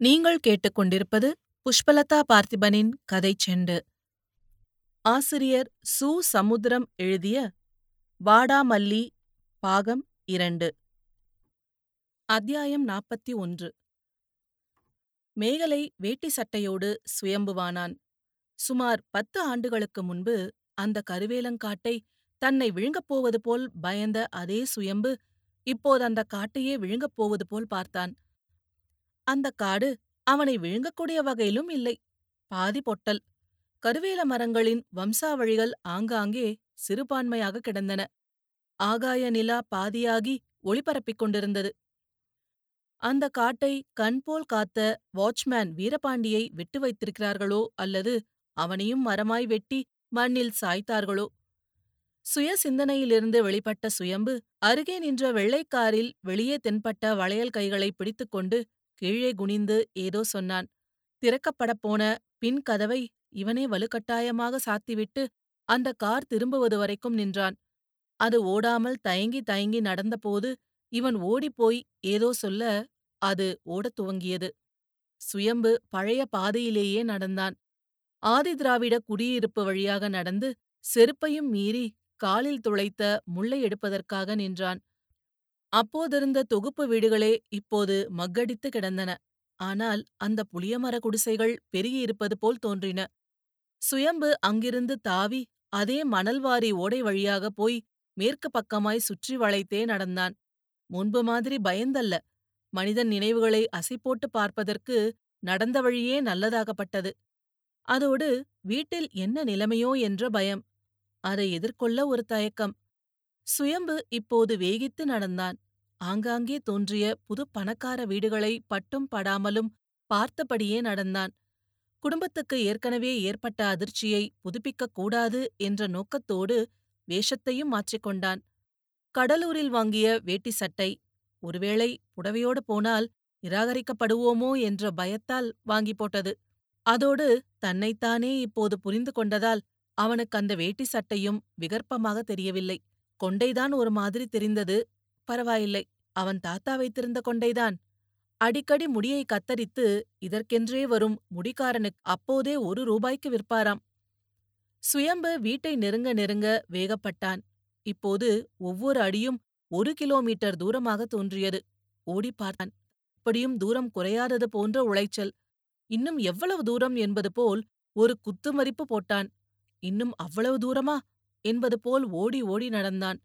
நீங்கள் கேட்டுக்கொண்டிருப்பது புஷ்பலதா பார்த்திபனின் கதைச் செண்டு. ஆசிரியர் சு. சமுத்திரம் எழுதிய வாடாமல்லி பாகம் இரண்டு. அத்தியாயம் நாற்பத்தி ஒன்று. மேகலை வேட்டி சட்டையோடு சுயம்புவானான். சுமார் பத்து ஆண்டுகளுக்கு முன்பு அந்த கருவேலங்காட்டை தன்னை விழுங்கப் போவது போல் பயந்த அதே சுயம்பு இப்போது அந்த காட்டையே விழுங்கப் போவது போல் பார்த்தான். அந்த காடு அவனை விழுங்கக்கூடிய வகையிலும் இல்லை. பாதி பொட்டல். கருவேல மரங்களின் வம்சாவழிகள் ஆங்காங்கே சிறுபான்மையாக கிடந்தன. ஆகாய நிலா பாதியாகி ஒளிபரப்பிக் கொண்டிருந்தது. அந்த காட்டை கண்போல் காத்த வாட்ச்மேன் வீரபாண்டியை விட்டு வைத்திருக்கிறார்களோ அல்லது அவனையும் மரமாய் வெட்டி மண்ணில் சாய்த்தார்களோ? சுய சிந்தனையிலிருந்து வெளிப்பட்ட சுயம்பு அருகே நின்ற வெள்ளைக்காரில் வெளியே தென்பட்ட வளையல் கைகளை பிடித்துக்கொண்டு கீழே குனிந்து ஏதோ சொன்னான். திறக்கப்படப் போன பின் கதவை இவனே வலுக்கட்டாயமாக சாத்திவிட்டு அந்த கார் திரும்புவது வரைக்கும் நின்றான். அது ஓடாமல் தயங்கி தயங்கி நடந்தபோது இவன் ஓடிப்போய் ஏதோ சொல்ல அது ஓடத் துவங்கியது. சுயம்பு பழைய பாதையிலேயே நடந்தான். ஆதிதிராவிட குடியிருப்பு வழியாக நடந்து செருப்பையும் மீறி காலில் துளைத்த முள்ளை எடுப்பதற்காக நின்றான். அப்போதிருந்த தொகுப்பு வீடுகளே இப்போது மக்கடித்து கிடந்தன. ஆனால் அந்த புளியமர குடிசைகள் பெருகியிருப்பது போல் தோன்றின. சுயம்பு அங்கிருந்து தாவி அதே மணல்வாரி ஓடை வழியாக போய் மேற்கு பக்கமாய் சுற்றி வளைத்தே நடந்தான். முன்பு மாதிரி பயந்தல்ல. மனிதன் நினைவுகளை அசைப்போட்டு பார்ப்பதற்கு நடந்த வழியே நல்லதாகப்பட்டது. அதோடு வீட்டில் என்ன நிலைமையோ என்ற பயம். அதை எதிர்கொள்ள ஒரு தயக்கம். சுயம்பு இப்போது வேகித்து நடந்தான். ஆங்காங்கே தோன்றிய புது பணக்கார வீடுகளை பட்டும் படாமலும் பார்த்தபடியே நடந்தான். குடும்பத்துக்கு ஏற்கனவே ஏற்பட்ட அதிர்ச்சியை புதுப்பிக்கக் கூடாது என்ற நோக்கத்தோடு வேஷத்தையும் மாற்றிக்கொண்டான் கடலூரில் வாங்கிய வேட்டி சட்டை ஒருவேளை புடவையோடு போனால் நிராகரிக்கப்படுவோமோ என்ற பயத்தால் வாங்கி போட்டது. அதோடு தன்னைத்தானே இப்போது புரிந்து கொண்டதால் அவனுக்கு அந்த வேட்டி சட்டையும் விகற்பமாக தெரியவில்லை. கொண்டைதான் ஒரு மாதிரி தெரிந்தது. பரவாயில்லை அவன் தாத்தா வைத்திருந்த கொண்டைதான். அடிக்கடி முடியை கத்தரித்து இதற்கென்றே வரும் முடிக்காரனுக்கு அப்போதே ஒரு ரூபாய்க்கு விற்பாராம். சுயம்பு வீட்டை நெருங்க நெருங்க வேகப்பட்டான். இப்போது ஒவ்வொரு அடியும் ஒரு கிலோமீட்டர் தூரமாக தோன்றியது. ஓடி பார்த்தான். இப்படியும் தூரம் குறையாதது போன்ற உளைச்சல். இன்னும் எவ்வளவு தூரம் என்பது போல் ஒரு குத்துமதிப்பு போட்டான். இன்னும் அவ்வளவு தூரமா? என்பது போல் ஓடி ஓடி நடந்தான்.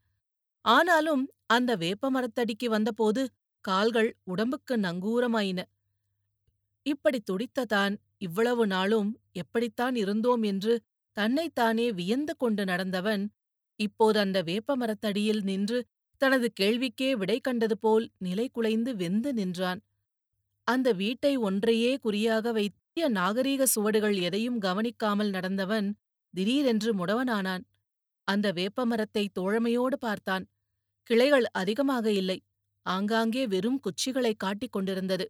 ஆனாலும் அந்த வேப்ப மரத்தடிக்கு வந்தபோது கால்கள் உடம்புக்கு நங்கூரமாயின. இப்படி துடித்த தான் இவ்வளவு நாளும் எப்படித்தான் இருந்தோம் என்று தன்னைத்தானே வியந்து கொண்டு நடந்தவன் இப்போது அந்த வேப்ப மரத்தடியில் நின்று தனது கேள்விக்கே விடை கண்டது போல் நிலை குலைந்து வெந்து நின்றான். அந்த வீட்டை ஒன்றையே குறியாக வைத்திய நாகரீக சுவடுகள் எதையும் கவனிக்காமல் நடந்தவன் திடீரென்று முடவனானான். அந்த வேப்பமரத்தை தோழமையோடு பார்த்தான். கிளைகள் அதிகமாக இல்லை. ஆங்காங்கே வெறும் குச்சிகளை காட்டிக் கொண்டிருந்தது.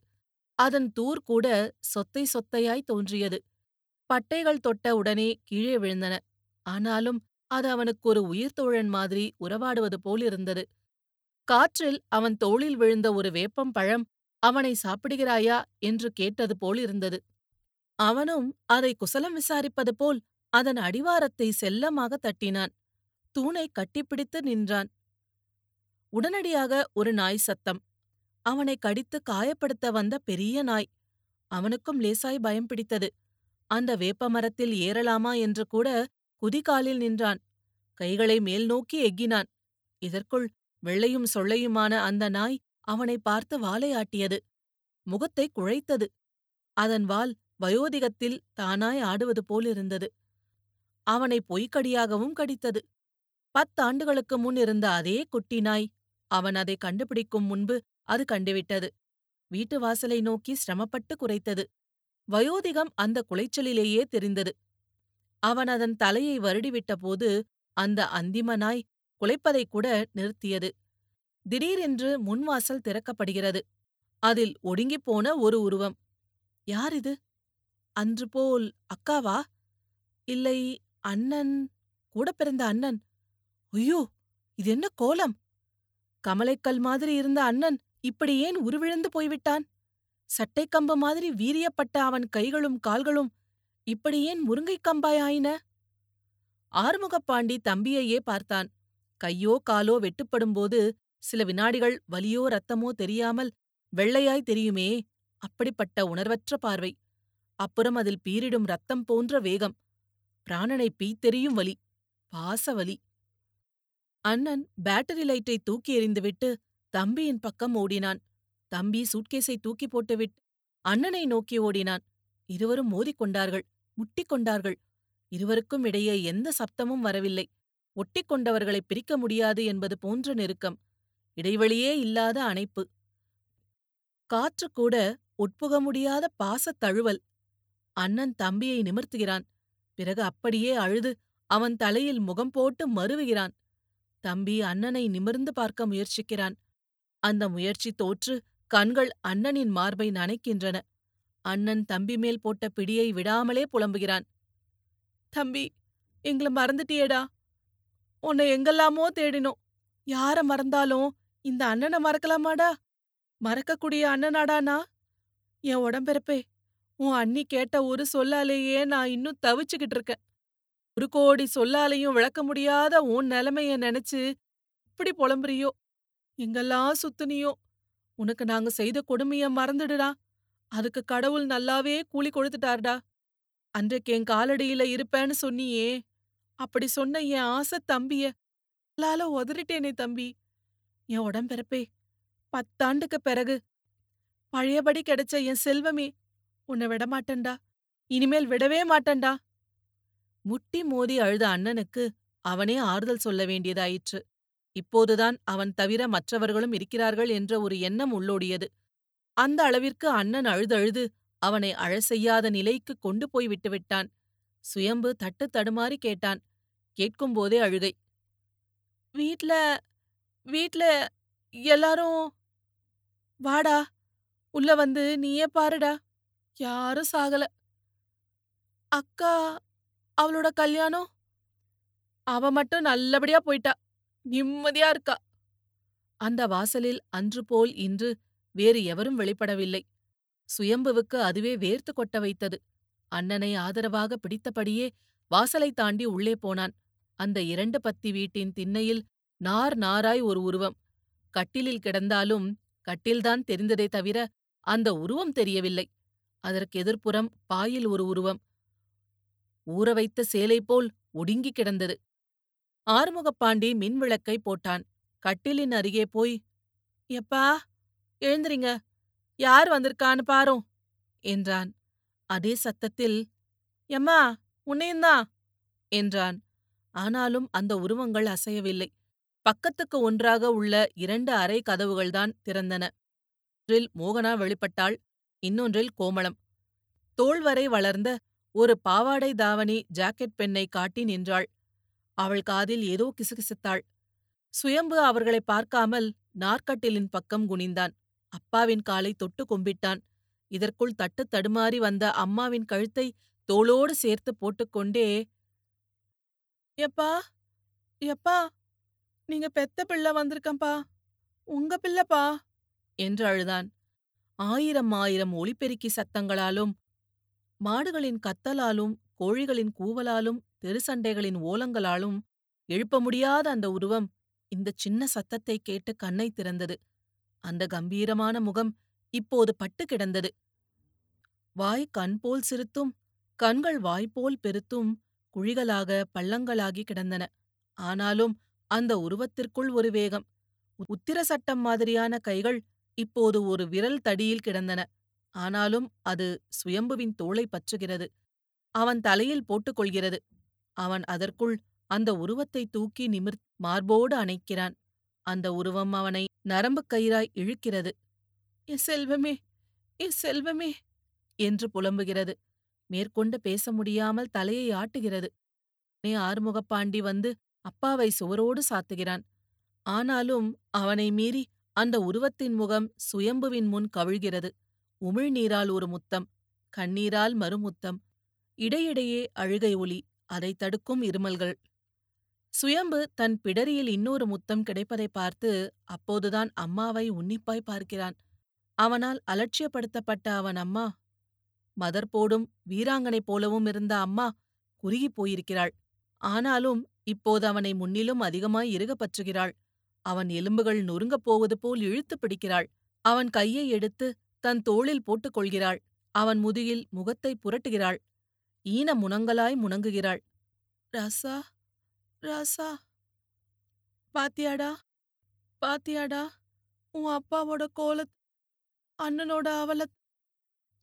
அதன் தூர் கூட சொத்தை சொத்தையாய் தோன்றியது. பட்டைகள் தொட்ட உடனே கீழே விழுந்தன. ஆனாலும் அது அவனுக்கு ஒரு உயிர்த்தோழன் மாதிரி உறவாடுவது போல் இருந்தது. காற்றில் அவன் தோளில் விழுந்த ஒரு வேப்பம் பழம் அவனை சாப்பிடுகிறாயா என்று கேட்டது போல் இருந்தது. அவனும் அதை குசலம் விசாரிப்பது போல் அதன் அடிவாரத்தை செல்லமாக தட்டினான். தூணை கட்டிப்பிடித்து நின்றான். உடனடியாக ஒரு நாய் சத்தம். அவனை கடித்து காயப்படுத்த வந்த பெரிய நாய். அவனுக்கும் லேசாய் பயம் பிடித்தது. அந்த வேப்பமரத்தில் ஏறலாமா என்று கூட குதிகாலில் நின்றான். கைகளை மேல் நோக்கி எக்கினான். இதற்குள் வெள்ளையும் சொல்லையுமான அந்த நாய் அவனை பார்த்து வாலை ஆட்டியது. முகத்தை குழைத்தது. அதன் வால் வயோதிகத்தில் தானாய் ஆடுவது போலிருந்தது. அவனை பொய்க்கடியாகவும் கடித்தது. பத்தாண்டுகளுக்கு முன் இருந்த அதே குட்டி நாய் அவன் அதை கண்டுபிடிக்கும் முன்பு அது கண்டுவிட்டது. வீட்டு வாசலை நோக்கி சிரமப்பட்டு குறைத்தது வயோதிகம் அந்த குலைச்சலிலேயே தெரிந்தது. அவன் அதன் தலையை வருடிவிட்டபோது அந்த அந்திம நாய் குலைப்பதை கூட நிறுத்தியது. திடீரென்று முன்வாசல் திறக்கப்படுகிறது. அதில் ஒடுங்கிப்போன ஒரு உருவம். யார் இது? அன்று போல் அக்காவா? இல்லை அண்ணன் கூட பிறந்த அண்ணன்? ஐயோ இது என்ன கோலம்? கமலைக்கல் மாதிரி இருந்த அண்ணன் இப்படி ஏன் உருவிழந்து போய்விட்டான்? சட்டைக் கம்பு மாதிரி வீரியப்பட்ட அவன் கைகளும் கால்களும் இப்படி ஏன் முருங்கைக் கம்பாய் ஆயின ஆறுமுகப்பாண்டி தம்பியையே பார்த்தான். கையோ காலோ வெட்டுப்படும்போது சில வினாடிகள் வலியோ ரத்தமோ தெரியாமல் வெள்ளையாய் தெரியுமே அப்படிப்பட்ட உணர்வற்ற பார்வை. அப்புறம் அதில் பீரிடும் ரத்தம் போன்ற வேகம். பிராணனை பீத்தெறியும் வலி பாசவலி அண்ணன் பேட்டரி லைட்டை தூக்கி எறிந்துவிட்டு தம்பியின் பக்கம் ஓடினான். தம்பி சூட்கேஸை தூக்கி போட்டுவிட்டு அண்ணனை நோக்கி ஓடினான். இருவரும் மோதிக்கொண்டார்கள் முட்டிக்கொண்டார்கள். இருவருக்கும் இடையே எந்த சப்தமும் வரவில்லை. ஒட்டிக்கொண்டவர்களை பிரிக்க முடியாது என்பது போன்ற நெருக்கம். இடைவெளியே இல்லாத அணைப்பு. காற்று கூட உட்புக முடியாத பாசத் தழுவல். அண்ணன் தம்பியை நிமிர்த்துகிறான். பிறகு அப்படியே அழுது அவன் தலையில் முகம் போட்டு மருவுகிறான். தம்பி அண்ணனை நிமிர்ந்து பார்க்க முயற்சிக்கிறான். அந்த முயற்சி தோற்று கண்கள் அண்ணனின் மார்பை நனைக்கின்றன. அண்ணன் தம்பி மேல் போட்ட பிடியை விடாமலே புலம்புகிறான். தம்பி எங்களை மறந்துட்டியேடா. உன்னை எங்கெல்லாமோ தேடினோம். யார மறந்தாலும் இந்த அண்ணனை மறக்கலாமாடா? மறக்கக்கூடிய அண்ணனாடானா? என் உடம்பிறப்பே உன் அண்ணி கேட்ட ஒரு சொல்லாலேயே நான் இன்னும் தவிச்சுக்கிட்டு இருக்கேன் ஒரு கோடி சொல்லாலையும் விளக்க முடியாத உன் நிலைமைய நினைச்சு இப்படி புலம்புறியோ? எங்கெல்லாம் சுத்துனியோ? உனக்கு நாங்க செய்த கொடுமைய மறந்துடுடா. அதுக்கு கடவுள் நல்லாவே கூலி கொடுத்துட்டார்டா. அன்றைக்கு என் காலடியில இருப்பேன்னு சொன்னியே. அப்படி சொன்ன என் ஆசை தம்பிய. எல்லால உதறிட்டேனே தம்பி. என் உடம்பிறப்பே பத்தாண்டுக்கு பிறகு. பழையபடி கிடைச்ச என் செல்வமே. உன்னை விடமாட்டேன்டா. இனிமேல் விடவே மாட்டேன்டா. முட்டி மோதி அழுத அண்ணனுக்கு அவனே ஆறுதல் சொல்ல வேண்டியதாயிற்று. இப்போதுதான் அவன் தவிர மற்றவர்களும் இருக்கிறார்கள் என்ற ஒரு எண்ணம் உள்ளோடியது. அந்த அளவிற்கு அண்ணன் அழுதழுது அவனை அழசெய்யாத நிலைக்கு கொண்டு போய் விட்டுவிட்டான் சுயம்பு தட்டு தடுமாறி கேட்டான். கேட்கும்போதே அழுகை. வீட்ல வீட்ல எல்லாரும் வாடா. உள்ள வந்து நீயே பாருடா. யாரும் சாகல. அக்கா அவளோட கல்யாணம்? அவ மட்டும் நல்லபடியா போயிட்டா. நிம்மதியா இருக்கா? அந்த வாசலில் அன்று போல் இன்று வேறு எவரும் வெளிப்படவில்லை. சுயம்புவுக்கு அதுவே வேர்த்து கொட்ட வைத்தது. அண்ணனை ஆதரவாக பிடித்தபடியே வாசலை தாண்டி உள்ளே போனான். அந்த இரண்டு பத்தி வீட்டின் திண்ணையில் நார் நாராய் ஒரு உருவம். கட்டிலில் கிடந்தாலும் கட்டில்தான் தெரிந்ததே தவிர அந்த உருவம் தெரியவில்லை. அதற்கு எதிர்ப்புறம் பாயில் ஒரு உருவம். ஊற வைத்த சேலை போல் ஒடுங்கிக் கிடந்தது. ஆறுமுகப்பாண்டி மின்விளக்கை போட்டான். கட்டிலின் அருகே போய் எப்பா எழுந்திரிங்க. யார் வந்திருக்கான்னு பாரும் என்றான். அதே சத்தத்தில் எம்மா உன்னையும்தான் என்றான். ஆனாலும் அந்த உருவங்கள் அசையவில்லை. பக்கத்துக்கு ஒன்றாக உள்ள இரண்டு அறை கதவுகள்தான் திறந்தன. ஒன்றில் மோகனா வெளிப்பட்டாள் இன்னொன்றில் கோமளம். தோள்வரை வளர்ந்த ஒரு பாவாடை தாவணி ஜாக்கெட் பெண்ணை காட்டி நின்றாள். அவள் காதில் ஏதோ கிசுகிசுத்தாள். சுயம்பு அவர்களை பார்க்காமல் நாற்கட்டிலின் பக்கம் குனிந்தான். அப்பாவின் காலை தொட்டு கும்பிட்டான். இதற்குள் தட்டு தடுமாறி வந்த அம்மாவின் கழுத்தை தோளோடு சேர்த்து போட்டுக்கொண்டே எப்பா எப்பா நீங்க பெத்த பிள்ளை வந்திருக்கம்பா உங்க பிள்ளைப்பா என்று அழுதான். ஆயிரம் ஆயிரம் ஒளிபெருக்கி சத்தங்களாலும் மாடுகளின் கத்தலாலும் கோழிகளின் கூவலாலும் தெருசண்டைகளின் ஓலங்களாலும் எழுப்ப முடியாத அந்த உருவம் இந்த சின்ன சத்தத்தை கேட்டு கண்ணை திறந்தது. அந்த கம்பீரமான முகம் இப்போது பட்டு கிடந்தது. வாய் கண் போல் சிரித்தும் கண்கள் வாய்ப்போல் பெருத்தும் குழிகளாக பள்ளங்களாகி கிடந்தன. ஆனாலும் அந்த உருவத்திற்குள் ஒரு வேகம் உத்திர சட்டம் மாதிரியான கைகள் இப்போது ஒரு விரல் தடியில் கிடந்தன. ஆனாலும் அது சுயம்புவின் தோளை பற்றுகிறது. அவன் தலையில் போட்டுக்கொள்கிறது அவன் அதற்குள் அந்த உருவத்தை தூக்கி நிமிர் மார்போடு அணைக்கிறான். அந்த உருவம் அவனை நரம்புக் கயிறாய் இழுக்கிறது. என் செல்வமே என் செல்வமே! என்று புலம்புகிறது. மேற்கொண்டு பேச முடியாமல் தலையை ஆட்டுகிறது. நே ஆறுமுகப்பாண்டி வந்து அப்பாவை சுவரோடு சாத்துகிறான். ஆனாலும் அவனை மீறி அந்த உருவத்தின் முகம் சுயம்புவின் முன் கவிழ்கிறது. உமிழ்நீரால் ஒரு முத்தம் கண்ணீரால் மறுமுத்தம் இடையிடையே அழுகை ஒலி அதை தடுக்கும் இருமல்கள். சுயம்பு தன் பிடரியில் இன்னொரு முத்தம் கிடைப்பதை பார்த்து அப்போதுதான் அம்மாவை உன்னிப்பாய் பார்க்கிறான். அவனால் அலட்சியப்படுத்தப்பட்ட அவன் அம்மா மதர் போடும் வீராங்கனை போலவும் இருந்த அம்மா குறுகிப் போயிருக்கிறாள். ஆனாலும் இப்போது அவனை முன்னிலும் அதிகமாய் இறுகப் பற்றுகிறாள். அவன் எலும்புகள் நொறுங்கப் போவது போல் இழுத்துப் பிடிக்கிறாள். அவன் கையை எடுத்து தன் தோளில் போட்டுக் கொள்கிறாள். அவன் முதுகில் முகத்தை புரட்டுகிறாள். ஈன முனங்கலாய் முனங்குகிறாள். ராசா ராசா. பாத்தியாடா பாத்தியாடா உன் அப்பாவோட கோலத் அண்ணனோட அவலத்.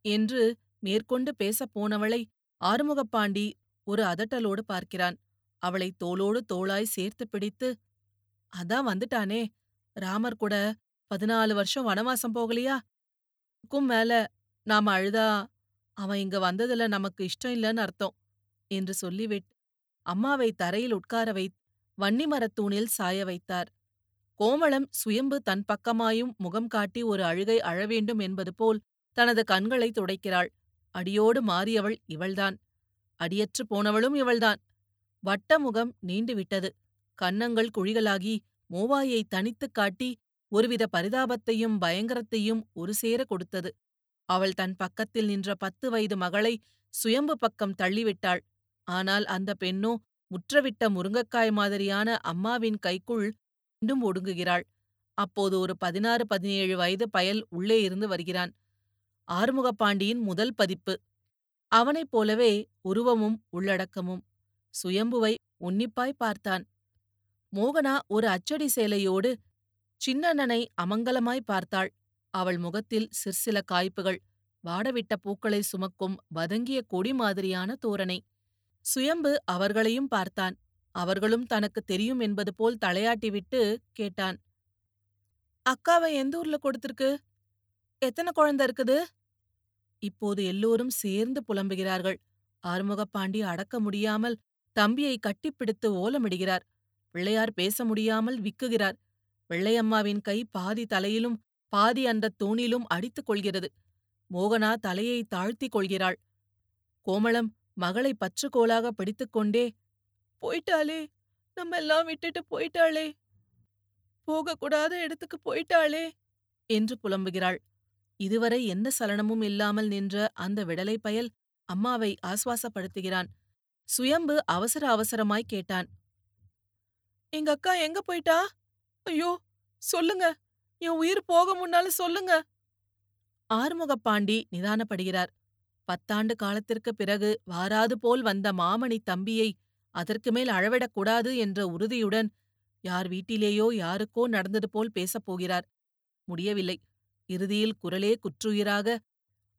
என்று மேற்கொண்டு பேசப் போனவளை ஆறுமுகப்பாண்டி ஒரு அதட்டலோடு பார்க்கிறான். அவளை தோளோடு தோளாய் சேர்த்து பிடித்து அதான் வந்துட்டானே. ராமர் கூட பதினாலு வருஷம் வனவாசம் போகலையா? க்கும் மேல நாம அழுதா அவன் இங்க வந்ததுல நமக்கு இஷ்டம் இல்லன்னு அர்த்தம் என்று சொல்லிவிட்டு அம்மாவை தரையில் உட்கார வைத் வன்னிமரத் தூணில் சாய வைத்தார். கோமளம் சுயம்பு தன் பக்கமாயும் முகம் காட்டி ஒரு அழுகை அழவேண்டும் என்பது போல் தனது கண்களை துடைக்கிறாள். அடியோடு மாறியவள் இவள்தான். அடியற்று போனவளும் இவள்தான். வட்ட முகம் நீண்டுவிட்டது கன்னங்கள் குழிகளாகி மூவாயை தனித்துக் காட்டி ஒருவித பரிதாபத்தையும் பயங்கரத்தையும் ஒரு சேர கொடுத்தது. அவள் தன் பக்கத்தில் நின்ற பத்து வயது மகளை சுயம்பு பக்கம் தள்ளிவிட்டாள். ஆனால் அந்த பெண்ணோ முற்றவிட்ட முருங்கக்காய் மாதிரியான அம்மாவின் கைக்குள் இன்னும் ஒடுங்குகிறாள். அப்போது ஒரு பதினாறு பதினேழு வயது பயல் உள்ளே இருந்து வருகிறான். ஆறுமுகப்பாண்டியின் முதல் பதிப்பு. அவனைப் போலவே உருவமும் உள்ளடக்கமும். சுயம்புவை உன்னிப்பாய் பார்த்தான். மோகனா ஒரு அச்சடி சேலையோடு சின்னண்ணனை அமங்கலமாய் பார்த்தாள். அவள் முகத்தில் சிற்சில காய்ப்புகள் வாடவிட்ட பூக்களை சுமக்கும் வதங்கிய கொடி மாதிரியான தோரணை. சுயம்பு அவர்களையும் பார்த்தான். அவர்களும் தனக்கு தெரியும் என்பது போல் தலையாட்டிவிட்டு கேட்டான். அக்காவை எந்த ஊர்ல கொடுத்திருக்கு? எத்தனை குழந்தை இருக்குது? இப்போது எல்லோரும் சேர்ந்து புலம்புகிறார்கள். ஆறுமுகப்பாண்டி அடக்க முடியாமல் தம்பியை கட்டிப்பிடித்து ஓலமிடுகிறார். பிள்ளையார் பேச முடியாமல் விக்குகிறார். வெள்ளையம்மாவின் கை பாதி தலையிலும் பாதி அந்தத் தூணிலும் அடித்துக் கொள்கிறது. மோகனா தலையை தாழ்த்திக் கொள்கிறாள். கோமளம் மகளை பற்றுக்கோலாக பிடித்துக்கொண்டே போயிட்டாளே நம்ம எல்லாம் விட்டுட்டு போயிட்டாளே. போகக்கூடாத இடத்துக்கு போயிட்டாளே என்று புலம்புகிறாள். இதுவரை எந்த சலனமும் இல்லாமல் நின்ற அந்த விடலை பயல் அம்மாவை ஆஸ்வாசப்படுத்துகிறான். சுயம்பு அவசர அவசரமாய் கேட்டான். எங்க அக்கா எங்க போயிட்டா? ஐயோ! சொல்லுங்க. என் உயிர் போக முன்னால சொல்லுங்க. ஆறுமுகப்பாண்டி நிதானப்படுகிறார். பத்தாண்டு காலத்திற்கு பிறகு வாராது போல் வந்த மாமணி தம்பியை அதற்கு மேல் அழவிடக்கூடாது என்ற உறுதியுடன் யார் வீட்டிலேயோ யாருக்கோ நடந்தது போல் பேசப் போகிறார். முடியவில்லை. இறுதியில் குரலே குற்றுயிராக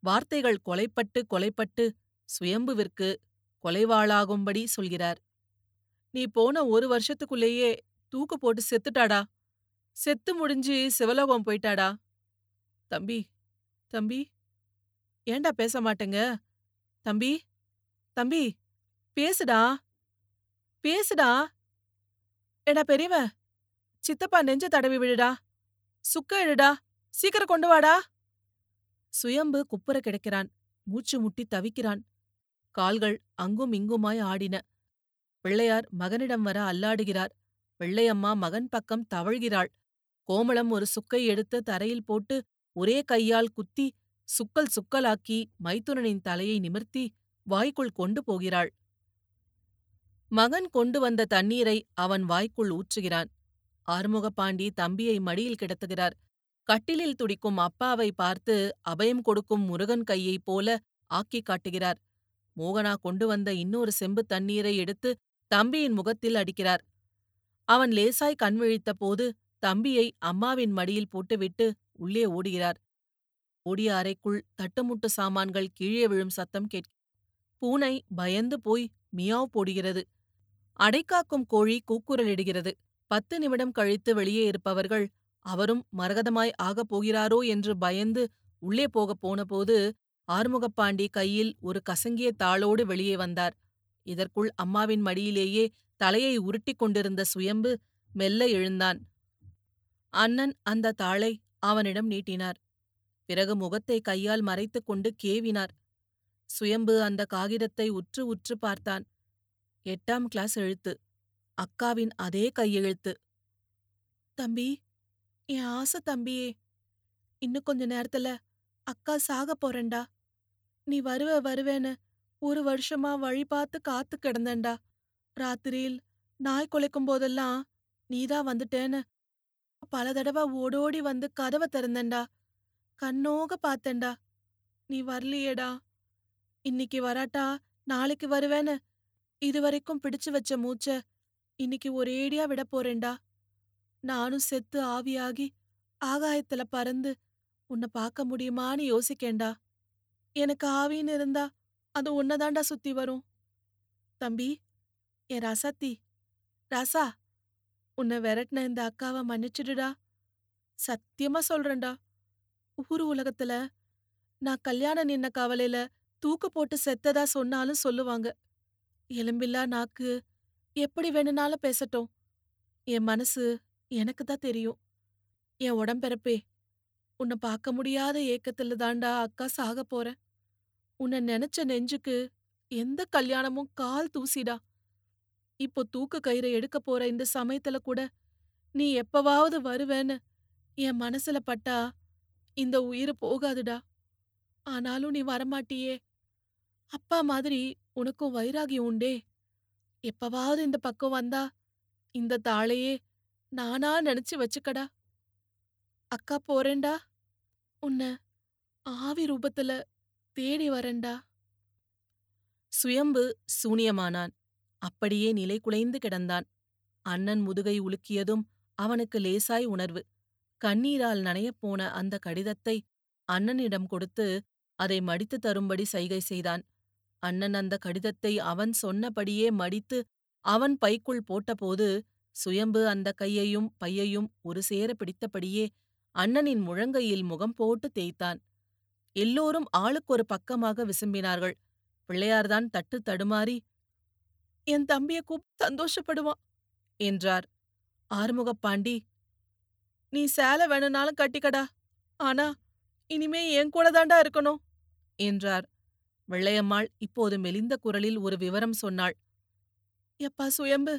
வார்த்தைகள் கொலைப்பட்டு கொலைப்பட்டு சுயம்புவிற்கு கொலைவாளாகும்படி சொல்கிறார். நீ போன ஒரு வருஷத்துக்குள்ளேயே தூக்கு போட்டு செத்துட்டாடா. செத்து முடிஞ்சு சிவலோகம் போயிட்டாடா. தம்பி தம்பி ஏண்டா பேச மாட்டேங்க? தம்பி தம்பி பேசுடா. பேசுடா. ஏடா பெரியவ சித்தப்பா நெஞ்ச தடவி விடுடா. சுக்க இடுடா. சீக்கிரம் கொண்டு வாடா. சுயம்பு குப்புற கிடக்கிறான். மூச்சு முட்டி தவிக்கிறான். கால்கள் அங்கும் இங்குமாய் ஆடின. பிள்ளையார் மகனிடம் வர அல்லாடுகிறார். வெள்ளையம்மா மகன் பக்கம் தவழ்கிறாள். கோமளம் ஒரு சுக்கை எடுத்து தரையில் போட்டு ஒரே கையால் குத்தி சுக்கல் சுக்கலாக்கி மைத்துனனின் தலையை நிமிர்த்தி வாய்க்குள் கொண்டு போகிறாள். மகன் கொண்டு வந்த தண்ணீரை அவன் வாய்க்குள் ஊற்றுகிறான். ஆறுமுகப்பாண்டி தம்பியை மடியில் கிடத்துகிறார். கட்டிலில் துடிக்கும் அப்பாவை பார்த்து அபயம் கொடுக்கும் முருகன் கையைப் போல ஆக்கிக் காட்டுகிறார். மோகனா கொண்டு வந்த இன்னொரு செம்பு தண்ணீரை எடுத்து தம்பியின் முகத்தில் அடிக்கிறார். அவன் லேசாய் கண் போது தம்பியை அம்மாவின் மடியில் போட்டுவிட்டு உள்ளே ஓடுகிறார். ஓடிய அறைக்குள் தட்டுமுட்டு சாமான்கள் கீழே விழும் சத்தம் கேட்க பூனை பயந்து போய் மியாவ் போடுகிறது. அடைக்காக்கும் கோழி கூக்குரலிடுகிறது. பத்து நிமிடம் கழித்து வெளியே இருப்பவர்கள் அவரும் மரகதமாய் ஆகப் போகிறாரோ? என்று பயந்து உள்ளே போகப் போனபோது ஆறுமுகப்பாண்டி கையில் ஒரு கசங்கிய தாளோடு வெளியே வந்தார். இதற்குள் அம்மாவின் மடியிலேயே தலையை உருட்டிக் கொண்டிருந்த சுயம்பு மெல்ல எழுந்தான். அண்ணன் அந்த தாளை அவனிடம் நீட்டினார். பிறகு முகத்தை கையால் மறைத்துக் கொண்டு கேவினார். சுயம்பு அந்த காகிதத்தை உற்று உற்று பார்த்தான். எட்டாம் கிளாஸ் எழுத்து. அக்காவின் அதே கையெழுத்து. தம்பி என் ஆசை தம்பியே இன்னும் கொஞ்ச நேரத்துல அக்கா சாக போறேன்டா. நீ வருவ வருவேன்னு ஒரு வருஷமா வழி பார்த்து காத்து கிடந்தேன்டா. ராத்திரியில் நாய் குலைக்கும் போதெல்லாம் நீதான் வந்துட்டேன்னு பல தடவை ஓடோடி வந்து கதவை திறந்தேன்டா. கண்ணோக பார்த்தேன்டா. நீ வரலையேடா. இன்னைக்கு வராட்டா? நாளைக்கு வருவேன்னு இதுவரைக்கும் பிடிச்சு வச்ச மூச்ச இன்னைக்கு ஒரேடியா விட போறேன்டா. நானும் செத்து ஆவியாகி ஆகாயத்துல பறந்து உன்னை பார்க்க முடியுமான்னு யோசிக்கேண்டா எனக்கு ஆவின்னு இருந்தா அது உன்னதாண்டா சுத்தி வரும். தம்பி என் ராசாத்தி ராசா உன்னை விரட்டின இந்த அக்காவை மன்னிச்சிடுடா. சத்தியமா சொல்றேன்டா. ஊர் உலகத்துல நான் கல்யாணம் நின்ன கவலையில தூக்கு போட்டு செத்ததா சொன்னாலும் சொல்லுவாங்க. எலும்பில்லா நாக்கு எப்படி வேணும்னாலும் பேசட்டும். என் மனசு எனக்கு தான் தெரியும். என் உடம்பிறப்பே உன்னை பார்க்க முடியாத ஏக்கத்துல தாண்டா அக்கா சாக போறேன். உன்னை நினைச்ச நெஞ்சுக்கு எந்த கல்யாணமும் கால் தூசிடா. இப்போ தூக்க கயிறை எடுக்க போற இந்த சமயத்துல கூட நீ எப்பவாவது வருவேன்னு என் மனசுல பட்டா இந்த உயிர் போகாதுடா. ஆனாலும் நீ வரமாட்டியே. அப்பா மாதிரி உனக்கும் வைராகியம் உண்டே. எப்பவாவது இந்த பக்கம் வந்தா இந்த தாளையே நானா நினைச்சு வச்சுக்கடா. அக்கா போறேன்டா. உன்னை ஆவி ரூபத்துல தேடி வரேன்டா. சுயம்பு சூனியமானான். அப்படியே நிலை குலைந்து கிடந்தான். அண்ணன் முதுகை உலுக்கியதும் அவனுக்கு லேசாய் உணர்வு. கண்ணீரால் நனையப்போன அந்த கடிதத்தை அண்ணனிடம் கொடுத்து அதை மடித்து தரும்படி சைகை செய்தான். அண்ணன் அந்த கடிதத்தை அவன் சொன்னபடியே மடித்து அவன் பைக்குள் போட்டபோது சுயம்பு அந்த கையையும் பையையும் ஒரு சேர பிடித்தபடியே அண்ணனின் முழங்கையில் முகம் போட்டு தேய்த்தான். எல்லோரும் ஆளுக்கொரு பக்கமாக விசும்பினார்கள். பிள்ளையார்தான் தட்டு தடுமாறி என் தம்பிய கூப் சந்தோஷப்படுவான் என்றார். ஆறுமுகப்பாண்டி நீ சேலை வேணும்னாலும் கட்டிக்கடா. ஆனா இனிமே என் கூட தாண்டா இருக்கணும் என்றார். வெள்ளையம்மாள் இப்போது மெலிந்த குரலில் ஒரு விவரம் சொன்னாள். எப்பா சுயம்பு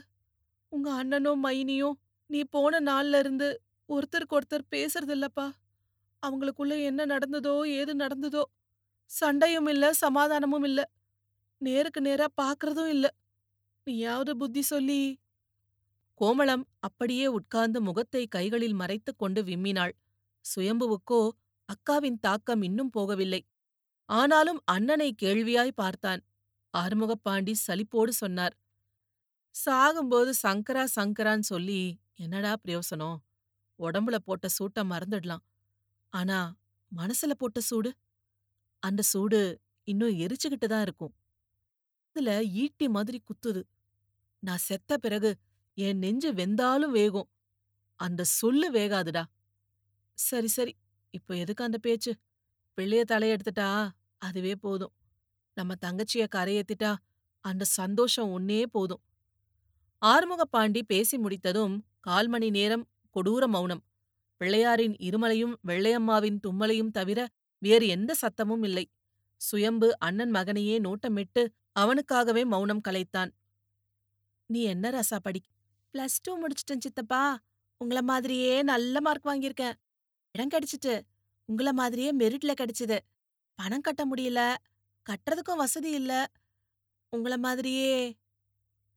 உங்க அண்ணனும் மைனியும் நீ போன நாள்ல இருந்து ஒருத்தருக்கு ஒருத்தர் பேசுறதில்லப்பா. அவங்களுக்குள்ள என்ன நடந்ததோ ஏது நடந்ததோ சண்டையும் இல்ல சமாதானமும் இல்ல. நேருக்கு நேரா பாக்குறதும் இல்ல. நீயாவது புத்தி சொல்லி கோமளம் அப்படியே உட்கார்ந்து முகத்தை கைகளில் மறைத்துக் கொண்டு விம்மினாள். சுயம்புவுக்கோ அக்காவின் தாக்கம் இன்னும் போகவில்லை. ஆனாலும் அண்ணனை கேள்வியாய் பார்த்தான். ஆறுமுகப்பாண்டி சலிப்போடு சொன்னார். சாகும்போது சங்கரா சங்கரான்னு சொல்லி என்னடா பிரயோசனம்? உடம்புல போட்ட சூட்ட மறந்துடலாம். ஆனா மனசுல போட்ட சூடு? அந்த சூடு இன்னும் எரிச்சுக்கிட்டு தான் இருக்கும். அதுல ஈட்டி மாதிரி குத்துது. நான் செத்த பிறகு என் நெஞ்சு வெந்தாலும் வேகும். அந்த சொல்லு வேகாதுடா. சரி சரி. இப்போ எதுக்கு அந்த பேச்சு? பிள்ளைய தலையெடுத்துட்டா அதுவே போதும். நம்ம தங்கச்சிய கரையேத்திட்டா அந்த சந்தோஷம் ஒன்னே போதும். ஆறுமுகப்பாண்டி பேசி முடித்ததும் கால் மணி நேரம் கொடூர மௌனம். பிள்ளையாரின் இருமலையும் வெள்ளையம்மாவின் தும்மலையும் தவிர வேறு எந்த சத்தமும் இல்லை. சுயம்பு அண்ணன் மகனையே நோட்டமிட்டு அவனுக்காகவே மௌனம் கலைத்தான். நீ என்ன ரசா படி? பிளஸ் டூ முடிச்சிட்டேன் சித்தப்பா. உங்கள மாதிரியே நல்ல மார்க் வாங்கியிருக்கேன். இடம் கிடைச்சிட்டு உங்கள மாதிரியே மெரிட்ல கிடைச்சது. பணம் கட்ட முடியல. கட்டுறதுக்கும் வசதி இல்ல. உங்கள மாதிரியே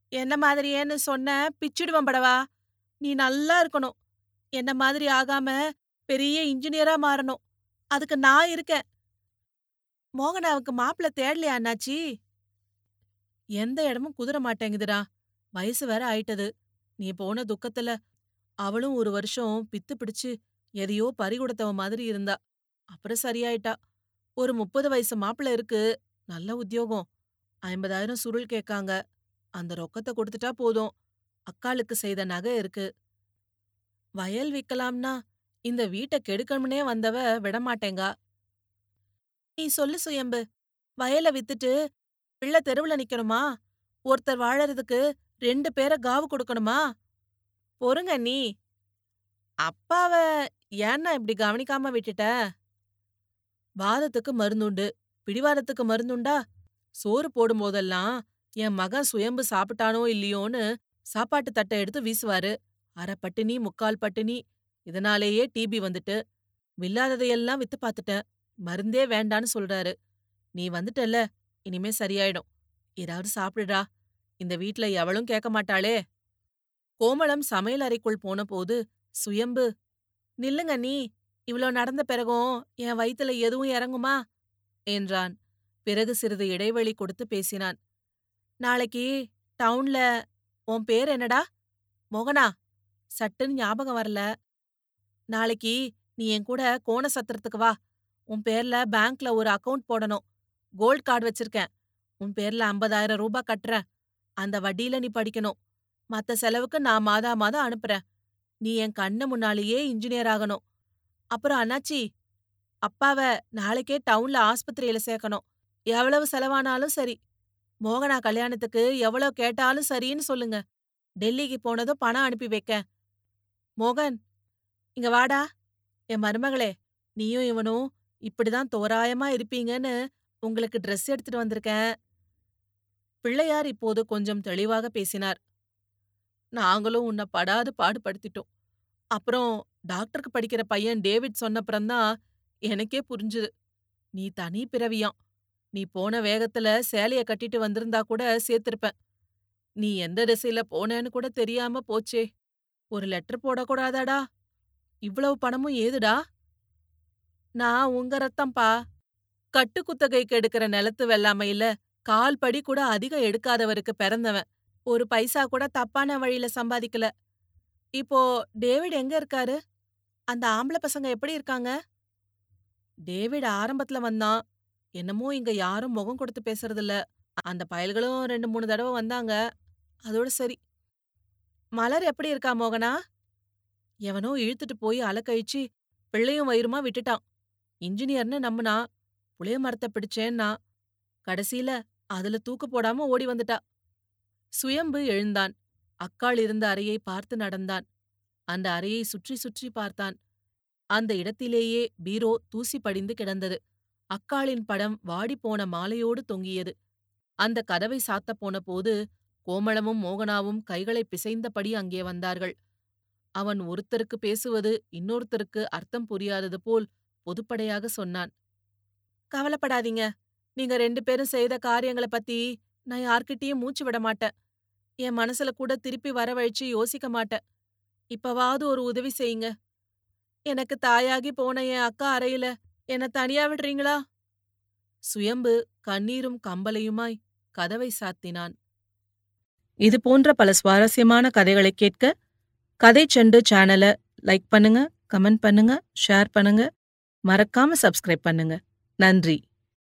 என்ன மாதிரியேன்னு சொன்ன பிச்சிடுவேன் படவா. நீ நல்லா இருக்கணும். என்ன மாதிரி ஆகாம பெரிய இன்ஜினியரா மாறணும். அதுக்கு நான் இருக்கேன். மோகனாவுக்கு மாப்பிள்ள தேடலையா அண்ணாச்சி? எந்த இடமும் குதிர மாட்டேங்குதுடா. வயசு வேற ஆயிட்டது. நீ போன துக்கத்துல அவளும் ஒரு வருஷம் பித்து பிடிச்சு எதையோ பறிகொடுத்தவ மாதிரி இருந்தா. அப்புறம் சரியாயிட்டா. ஒரு முப்பது வயசு மாப்பிள்ள இருக்கு. நல்ல உத்தியோகம். ஐம்பதாயிரம் சுருள் கேக்காங்க அந்த ரொக்கத்தை கொடுத்துட்டா போதும். அக்காளுக்கு செய்த நகை இருக்கு. வயல் விக்கலாம்னா இந்த வீட்டை கெடுக்கணும்னே வந்தவ விடமாட்டேங்கா. நீ சொல்லு சுயம்பு. வயலை வித்துட்டு பிள்ளை தெருவுல நிக்கணுமா? ஒருத்தர் வாழறதுக்கு ரெண்டு பேரை காவு கொடுக்கணுமா பொறுங்க நீ அப்பாவ ஏன்னா இப்படி கவனிக்காம விட்டுட்ட வாதத்துக்கு மருந்துண்டு பிடிவாதத்துக்கு மருந்துண்டா சோறு போடும்போதெல்லாம் என் மகன் சுயம்பு சாப்பிட்டானோ இல்லையோன்னு சாப்பாட்டு தட்டை எடுத்து வீசுவாரு அரை பட்டினி முக்கால் பட்டினி இதனாலேயே டிபி வந்துட்டு வில்லாததையெல்லாம் வித்து பார்த்துட்டேன். மருந்தே வேண்டான்னு சொல்றாரு. நீ வந்துட்டல்ல, இனிமே சரியாயிடும். ஏதாவது சாப்பிடுடா. இந்த வீட்ல எவளும் கேட்க மாட்டாளே. கோமளம் சமையல் அறைக்குள் போனபோது சுயம்பு நில்லுங்க நீ இவ்ளோ நடந்த பிறகும் என் வயித்துல எதுவும் இறங்குமா? என்றான். பிறகு சிறிது இடைவெளி கொடுத்து பேசினான். நாளைக்கு டவுன்ல உன் பேர் என்னடா? மோகனா. சட்டுன்னு ஞாபகம் வரல. நாளைக்கு நீ என் கூட கோண சத்திரத்துக்கு வா. உன் பேர்ல பேங்க்ல ஒரு அக்கவுண்ட் போடணும். கோல்ட் கார்டு வச்சிருக்கேன். உன் பேர்ல ஐம்பதாயிரம் ரூபாய் கட்டுறேன். அந்த வட்டியில நீ படிக்கணும். மத்த செலவுக்கு நான் மாதா மாதம் அனுப்புறேன். நீ என் கண்ணு முன்னாலேயே இன்ஜினியர் ஆகணும். அப்புறம் அண்ணாச்சி அப்பாவ நாளைக்கே டவுன்ல ஆஸ்பத்திரியில சேர்க்கணும். எவ்வளவு செலவானாலும் சரி. மோகனா கல்யாணத்துக்கு எவ்வளவு கேட்டாலும் சரின்னு சொல்லுங்க. டெல்லிக்கு போனதும் பணம் அனுப்பி வைக்க மோகன் இங்க வாடா. என் மருமகளே நீயும் இவனும் இப்படிதான் தோராயமா இருப்பீங்கன்னு உங்களுக்கு ட்ரெஸ் எடுத்துட்டு வந்திருக்கேன். பிள்ளையார் இப்போது கொஞ்சம் தெளிவாக பேசினார். நாங்களும் உன்னை படாது பாடுபடுத்திட்டோம். அப்புறம் டாக்டருக்கு படிக்கிற பையன் டேவிட் சொன்னப்புறம்தான் எனக்கே புரிஞ்சுது. நீ தனி பிறவியாம். நீ போன வேகத்துல சேலைய கட்டிட்டு வந்திருந்தா கூட சேர்த்திருப்பேன். நீ எந்த திசையில போனேன்னு கூட தெரியாம போச்சே. ஒரு லெட்டர் போடக்கூடாதாடா? இவ்வளவு பணமும் ஏதுடா? நான் உங்க ரத்தம்பா. கட்டுக்குத்தகைக்கு எடுக்கிற நிலத்து வெள்ளாமையில கால் படி கூட அதிகம் எடுக்காதவருக்கு பிறந்தவன். ஒரு பைசா கூட தப்பான வழியில சம்பாதிக்கல. இப்போ டேவிட் எங்க இருக்காரு? அந்த ஆம்பளை பசங்க எப்படி இருக்காங்க? டேவிட் ஆரம்பத்துல வந்தான். என்னமோ இங்க யாரும் முகம் கொடுத்து பேசுறதில்ல. அந்த பயல்களும் ரெண்டு மூணு தடவை வந்தாங்க. அதோட சரி. மலர் எப்படி இருக்கா மோகனா? எவனோ இழுத்துட்டு போய் அலக்கழிச்சு பிள்ளையும் வயிறுமா விட்டுட்டான். இன்ஜினியர்னு நம்புனா புளிய மரத்தை பிடிச்சேன்னா கடைசியில அதுல தூக்கு போடாம ஓடி வந்துட்டா. சுயம்பு எழுந்தான். அக்காள் இருந்த அறையை பார்த்து நடந்தான். அந்த அறையை சுற்றி சுற்றி பார்த்தான். அந்த இடத்திலேயே பீரோ தூசி படிந்து கிடந்தது. அக்காளின் படம் வாடிப்போன மாலையோடு தொங்கியது. அந்த கதவை சாத்தப் போன போது கோமளமும் மோகனாவும் கைகளை பிசைந்தபடி அங்கே வந்தார்கள். அவன் ஒருத்தருக்கு பேசுவது இன்னொருத்தருக்கு அர்த்தம் புரியாதது போல் பொதுப்படையாக சொன்னான். கவலைப்படாதீங்க. நீங்க ரெண்டு பேரும் செய்த காரியங்களை பத்தி நான் யார்கிட்டயும் மூச்சு விட மாட்டேன். என் மனசுல கூட திருப்பி வரவழைச்சு யோசிக்க மாட்டேன். இப்பவாவது ஒரு உதவி செய்யுங்க. எனக்கு தாயாகி போன என் அக்கா அறையில என்ன தனியா விடுறீங்களா? சுயம்பு கண்ணீரும் கம்பலையுமாய் கதவை சாத்தினான். இது போன்ற பல சுவாரஸ்யமான கதைகளை கேட்க கதை செண்டு சேனலை லைக் பண்ணுங்க கமெண்ட் பண்ணுங்க ஷேர் பண்ணுங்க. மறக்காம சப்ஸ்கிரைப் பண்ணுங்க. நன்றி.